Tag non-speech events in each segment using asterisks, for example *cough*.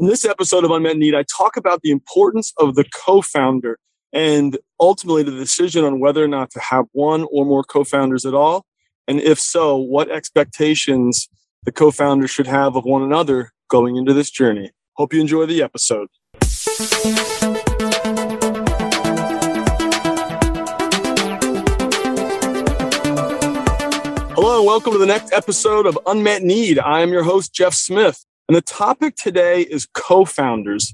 In this episode of Unmet Need, I talk about the importance of the co founder and ultimately the decision on whether or not to have one or more co founders at all. And if so, what expectations the co founder should have of one another going into this journey. Hope you enjoy the episode. Hello, and welcome to the next episode of Unmet Need. I am your host, Jeff Smith. And the topic today is co founders.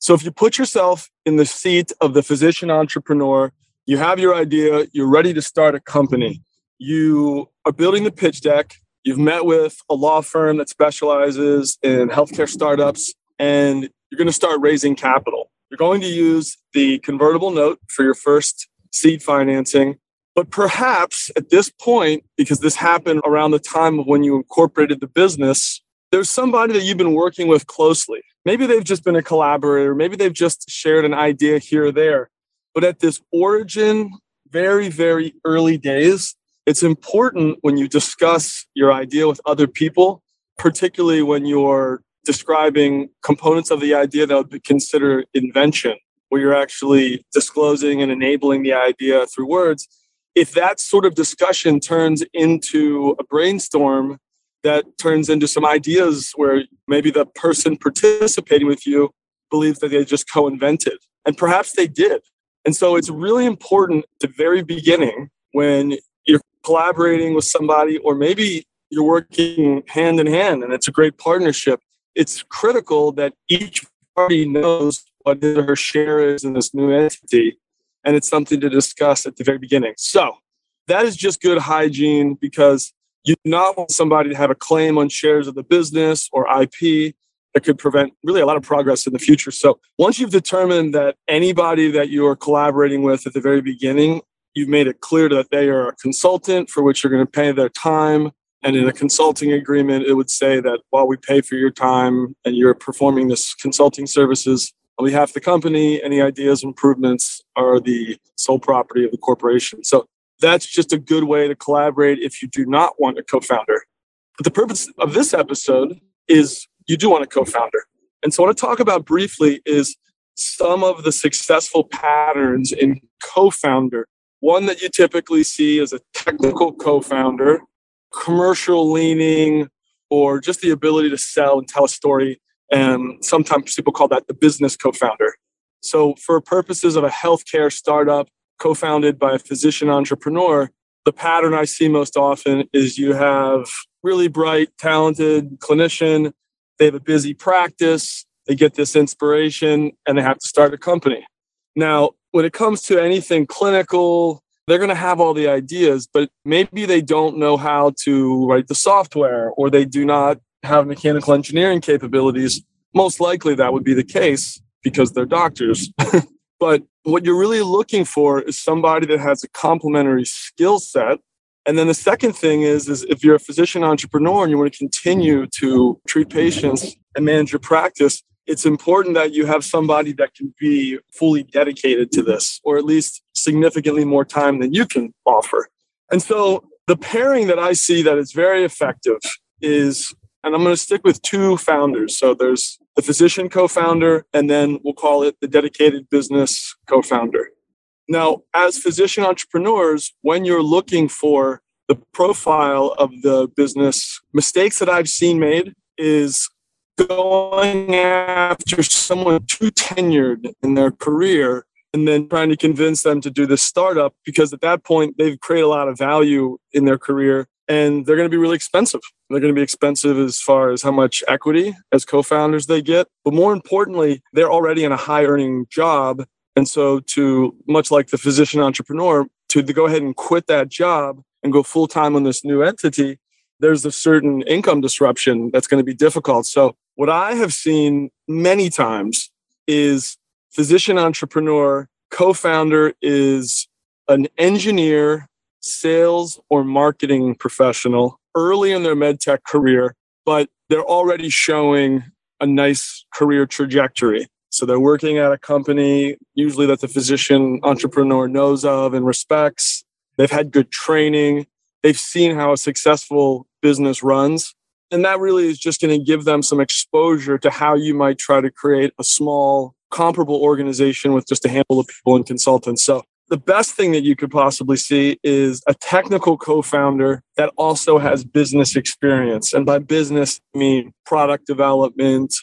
So if you put yourself in the seat of the physician entrepreneur, you have your idea, you're ready to start a company, you are building the pitch deck, you've met with a law firm that specializes in healthcare startups, and you're going to start raising capital. You're going to use the convertible note for your first seed financing. But perhaps at this point, because this happened around the time of when you incorporated the business, there's somebody that you've been working with closely. Maybe they've just been a collaborator, maybe they've just shared an idea here or there. But at this origin, very, very early days, it's important when you discuss your idea with other people, particularly when you're describing components of the idea that would be considered invention, where you're actually disclosing and enabling the idea through words. If that sort of discussion turns into a brainstorm that turns into some ideas where maybe the person participating with you believes that they just co invented. And perhaps they did. And so it's really important at the very beginning when you're collaborating with somebody, or maybe you're working hand in hand and it's a great partnership. It's critical that each party knows what her share is in this new entity. And it's something to discuss at the very beginning. So that is just good hygiene because you do not want somebody to have a claim on shares of the business or IP that could prevent really a lot of progress in the future. So once you've determined that anybody that you are collaborating with at the very beginning, you've made it clear that they are a consultant for which you're going to pay their time. And in a consulting agreement, it would say that while we pay for your time and you're performing this consulting services on behalf of the company, any ideas, improvements are the sole property of the corporation. So that's just a good way to collaborate if you do not want a co founder. But the purpose of this episode is you do want a co founder. And so, what I want to talk about briefly is some of the successful patterns in co founder. One that you typically see is a technical co founder, commercial leaning, or just the ability to sell and tell a story. And sometimes people call that the business co founder. So, for purposes of a healthcare startup, co founded by a physician entrepreneur, the pattern I see most often is you have really bright, talented clinician. They have a busy practice. They get this inspiration and they have to start a company. Now, when it comes to anything clinical, they're going to have all the ideas, but maybe they don't know how to write the software or they do not have mechanical engineering capabilities. Most likely that would be the case because they're doctors. *laughs* But what you're really looking for is somebody that has a complementary skill set. And then the second thing is, is if you're a physician entrepreneur and you want to continue to treat patients and manage your practice, it's important that you have somebody that can be fully dedicated to this, or at least significantly more time than you can offer. And so the pairing that I see that is very effective is, and I'm going to stick with two founders. So there's the physician co founder, and then we'll call it the dedicated business co founder. Now, as physician entrepreneurs, when you're looking for the profile of the business, mistakes that I've seen made is going after someone too tenured in their career and then trying to convince them to do this startup because at that point they've created a lot of value in their career and they're going to be really expensive. They're going to be expensive as far as how much equity as co founders they get. But more importantly, they're already in a high earning job. And so, to much like the physician entrepreneur, to, go ahead and quit that job and go full time on this new entity, there's a certain income disruption that's going to be difficult. So, what I have seen many times is physician entrepreneur, co founder is an engineer sales or marketing professional early in their medtech career, but they're already showing a nice career trajectory. So they're working at a company, usually that the physician entrepreneur knows of and respects. They've had good training. They've seen how a successful business runs. And that really is just going to give them some exposure to how you might try to create a small, comparable organization with just a handful of people and consultants. So the best thing that you could possibly see is a technical co-founder that also has business experience. And by business I mean product development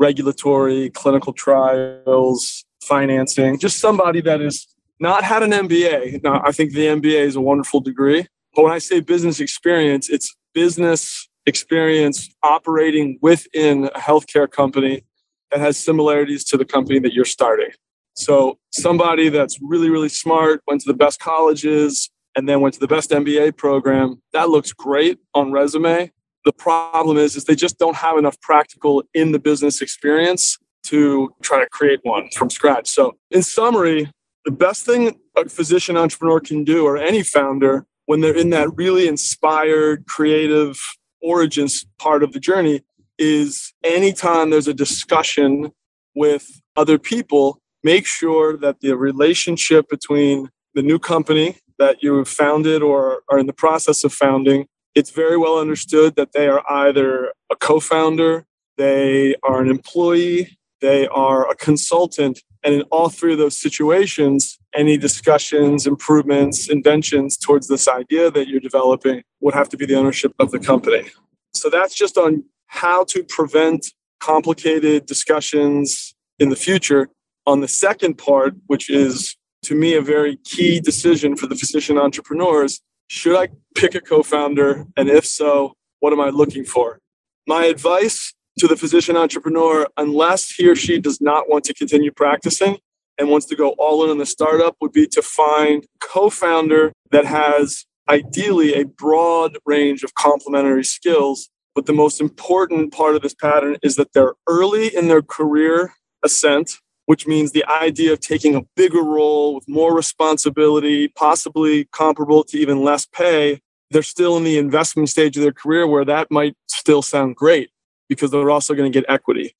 regulatory clinical trials financing just somebody that has not had an mba now i think the mba is a wonderful degree but when i say business experience it's business experience operating within a healthcare company that has similarities to the company that you're starting so somebody that's really, really smart, went to the best colleges, and then went to the best MBA program, that looks great on resume. The problem is, is they just don't have enough practical in the business experience to try to create one from scratch. So in summary, the best thing a physician entrepreneur can do or any founder when they're in that really inspired, creative origins part of the journey is anytime there's a discussion with other people, make sure that the relationship between the new company that you have founded or are in the process of founding it's very well understood that they are either a co-founder they are an employee they are a consultant and in all three of those situations any discussions improvements inventions towards this idea that you're developing would have to be the ownership of the company. So that's just on how to prevent complicated discussions in the future on the second part, which is to me a very key decision for the physician entrepreneurs, should I pick a co founder? And if so, what am I looking for? My advice to the physician entrepreneur, unless he or she does not want to continue practicing and wants to go all in on the startup, would be to find co-founder that has ideally a broad range of complementary skills. But the most important part of this pattern is that they're early in their career ascent which means the idea of taking a bigger role with more responsibility, possibly comparable to even less pay, they're still in the investment stage of their career where that might still sound great because they're also going to get equity.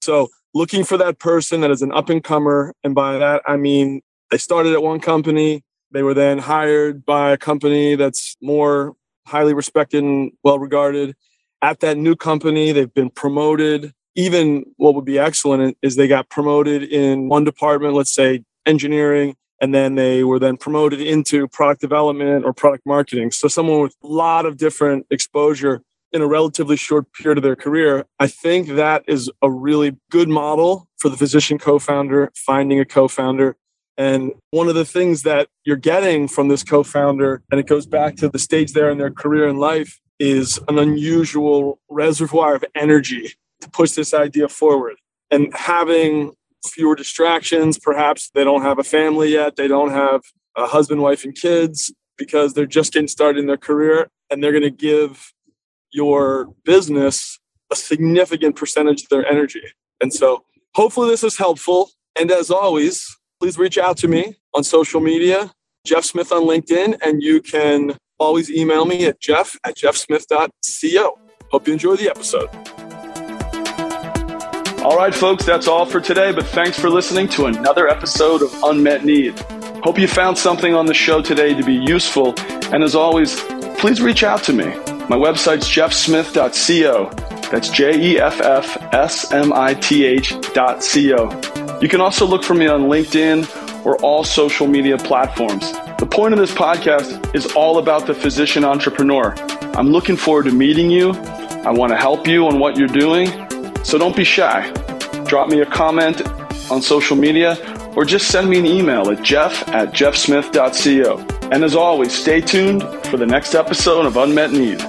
So, looking for that person that is an up and comer, and by that I mean they started at one company, they were then hired by a company that's more highly respected and well regarded. At that new company, they've been promoted even what would be excellent is they got promoted in one department, let's say engineering, and then they were then promoted into product development or product marketing. So someone with a lot of different exposure in a relatively short period of their career, I think that is a really good model for the physician co-founder finding a co-founder. And one of the things that you're getting from this co-founder, and it goes back to the stage there in their career and life, is an unusual reservoir of energy to push this idea forward and having fewer distractions. Perhaps they don't have a family yet, they don't have a husband, wife, and kids because they're just getting started in their career and they're going to give your business a significant percentage of their energy. And so hopefully this is helpful. And as always, please reach out to me on social media, Jeff Smith on LinkedIn, and you can always email me at jeff at jeffsmith.co. Hope you enjoy the episode. All right, folks, that's all for today, but thanks for listening to another episode of Unmet Need. Hope you found something on the show today to be useful. And as always, please reach out to me. My website's jeffsmith.co. That's J E F F S M I T H dot co. You can also look for me on LinkedIn or all social media platforms. The point of this podcast is all about the physician entrepreneur. I'm looking forward to meeting you. I want to help you on what you're doing so don't be shy. Drop me a comment on social media or just send me an email at jeff at jeffsmith.co. And as always, stay tuned for the next episode of Unmet Need.